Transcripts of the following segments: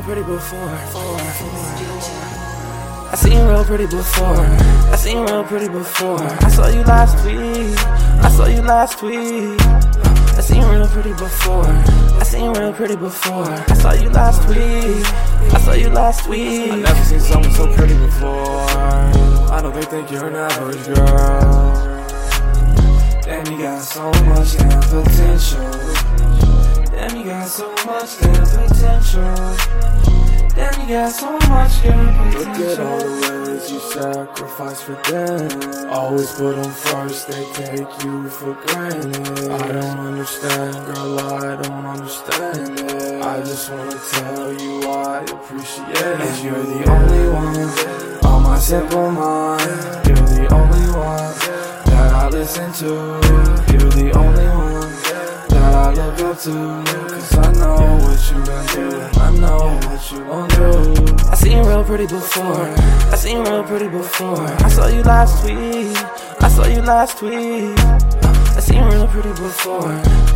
real pretty before. I seen real pretty before. I seen real pretty before. I saw you last week. I saw you last week. I seen real pretty before. I seen real pretty before. I saw you last week. I saw you last week. I never seen someone so pretty before. I know they think you're an average girl. Damn, you got so much damn potential. Damn, you got so much damn Damn, you got so much damn potential. Look at all the ways you sacrifice for them. Always put them first, they take you for granted. I don't understand, girl, I don't understand it. I just wanna tell you I appreciate it. And you're the only one on my simple mind. You're the only one that I listen to. You're the only one that I look up to. Cause I know what you been through. I know what you gon' do. I seen real pretty before. I seen real pretty before. I saw you last week. I saw you last week. I seen real pretty before.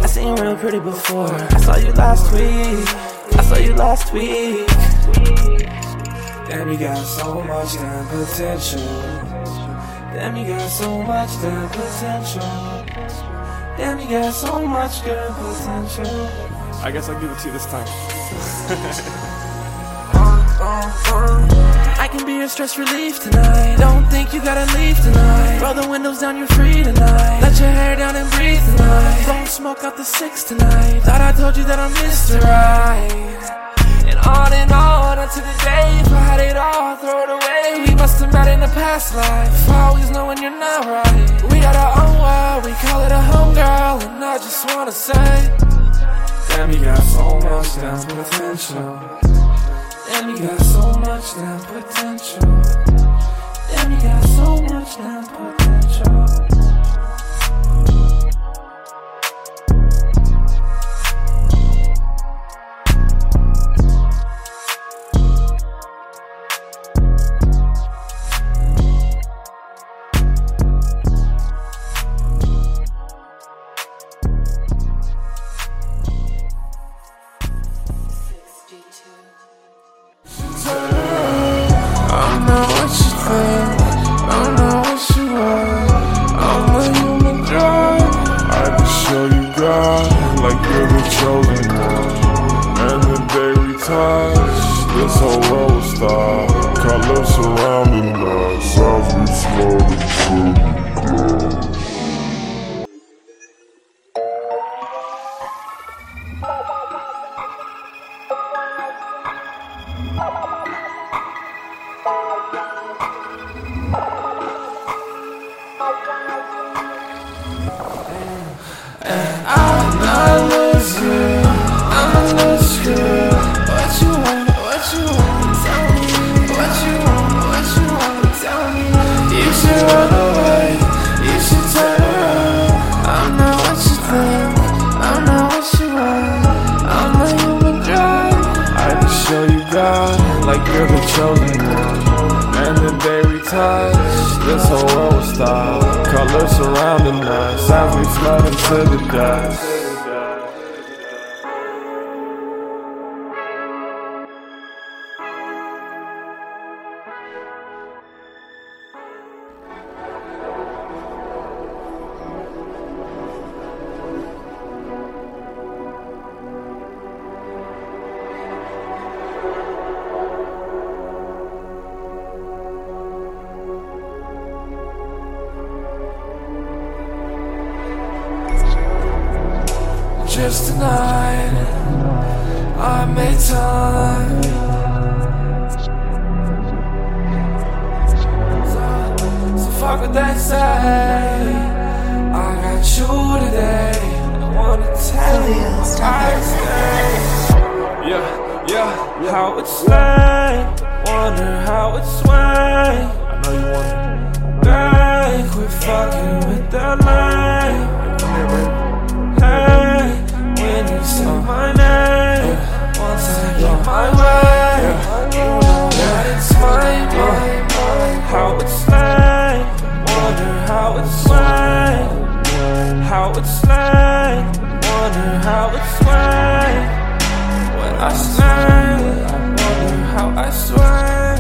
I seen real pretty before. I saw you last week. I saw you last week. Damn, you got so much damn potential. Damn, you got so much potential. Damn, you got so much good potential. I guess I'll give it to you this time. I can be your stress relief tonight. Don't think you gotta leave tonight. Roll the windows down, you're free tonight. Let your hair down and breathe tonight. Don't smoke out the six tonight. Thought I told you that I'm Mr. Right. And on and on until the day if I had it all, throw it away. We must have met in a past life. Always knowing you're not right. We got our own world, we call it a home girl, and I just wanna say, Damn, you got so much damn potential. Damn, you got so much damn potential. Damn, you got so much damn potential. I'm not what you want. I'm a human drug. I show you God like you're the chosen one. And the day we touch, this whole world will stop. Colors surrounding us as we flood into the dust. Just tonight. I made time. So, so fuck what they say. I got you today. I wanna tell you I stay. Yeah, yeah, how it's like. Wonder how it's sway. I know you want it. Hey, quit fucking with that line. How it's like. When I smile. I wonder how I swang,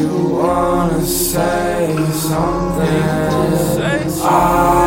you wanna say something? I